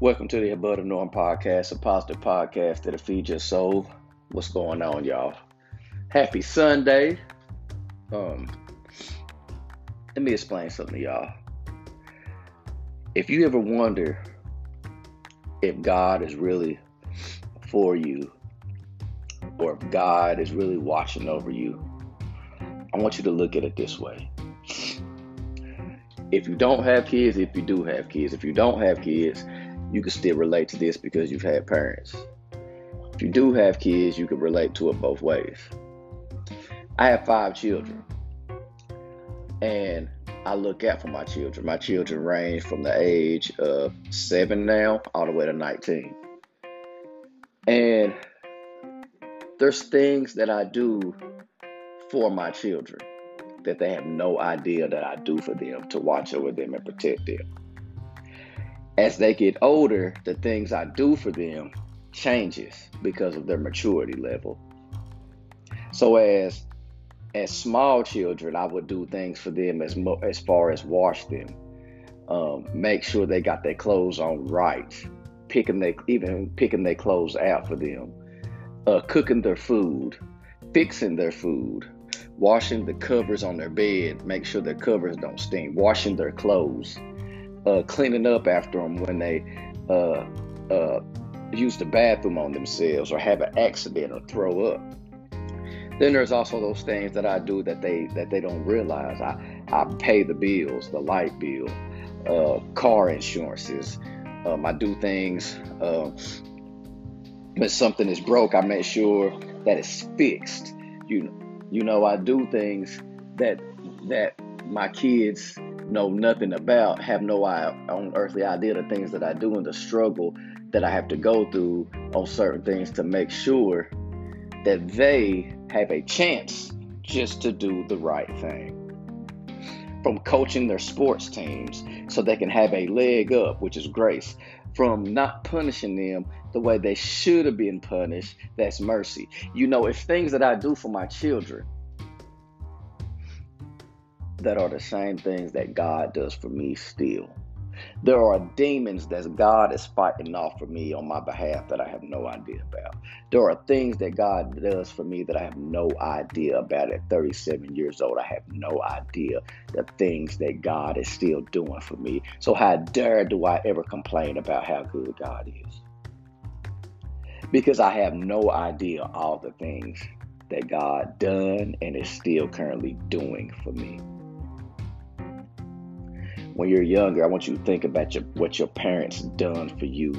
Welcome to the Above the Norm podcast, a positive podcast that'll feed your soul. What's going on, y'all? Happy Sunday. Um, let me explain something to y'all. If you ever wonder if God is really for you or if God is really watching over you, I want you to look at it this way. If you don't have kids, if you do have kids, if you don't have kids, you can still relate to this because you've had parents. If you do have kids, you can relate to it both ways. I have five children, and I look out for my children. My children range from the age of seven now all the way to 19. And there's things that I do for my children that they have no idea that I do for them to watch over them and protect them as they get older, the things I do for them changes because of their maturity level. So as as small children, I would do things for them as mo- as far as wash them, um, make sure they got their clothes on right, picking they even picking their clothes out for them, uh, cooking their food, fixing their food, washing the covers on their bed, make sure their covers don't stink, washing their clothes uh, cleaning up after them when they uh, uh, use the bathroom on themselves or have an accident or throw up. Then there's also those things that I do that they that they don't realize. I, I pay the bills, the light bill, uh, car insurances. Um, I do things uh, when something is broke. I make sure that it's fixed. You you know I do things that that my kids know nothing about, have no on earthly idea the things that I do and the struggle that I have to go through on certain things to make sure that they have a chance just to do the right thing. From coaching their sports teams so they can have a leg up, which is grace. From not punishing them the way they should have been punished, that's mercy. You know, it's things that I do for my children that are the same things that God does for me still. There are demons that God is fighting off for me on my behalf that I have no idea about. There are things that God does for me that I have no idea about at 37 years old. I have no idea the things that God is still doing for me. So, how dare do I ever complain about how good God is? Because I have no idea all the things that God done and is still currently doing for me when you're younger, I want you to think about your, what your parents done for you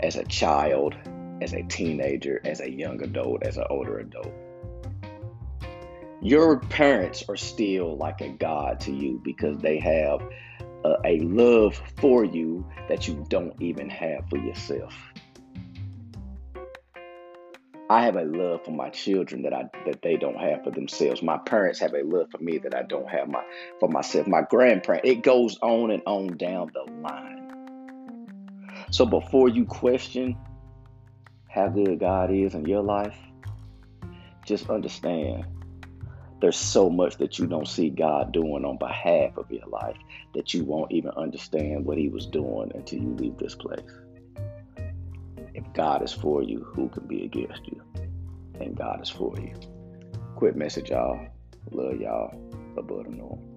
as a child, as a teenager, as a young adult, as an older adult. Your parents are still like a God to you because they have a, a love for you that you don't even have for yourself. I have a love for my children that I that they don't have for themselves. My parents have a love for me that I don't have my for myself. My grandparents. It goes on and on down the line. So before you question how good God is in your life, just understand there's so much that you don't see God doing on behalf of your life that you won't even understand what He was doing until you leave this place. If God is for you, who can be against you? And God is for you. Quick message, y'all. Love y'all. Above the norm.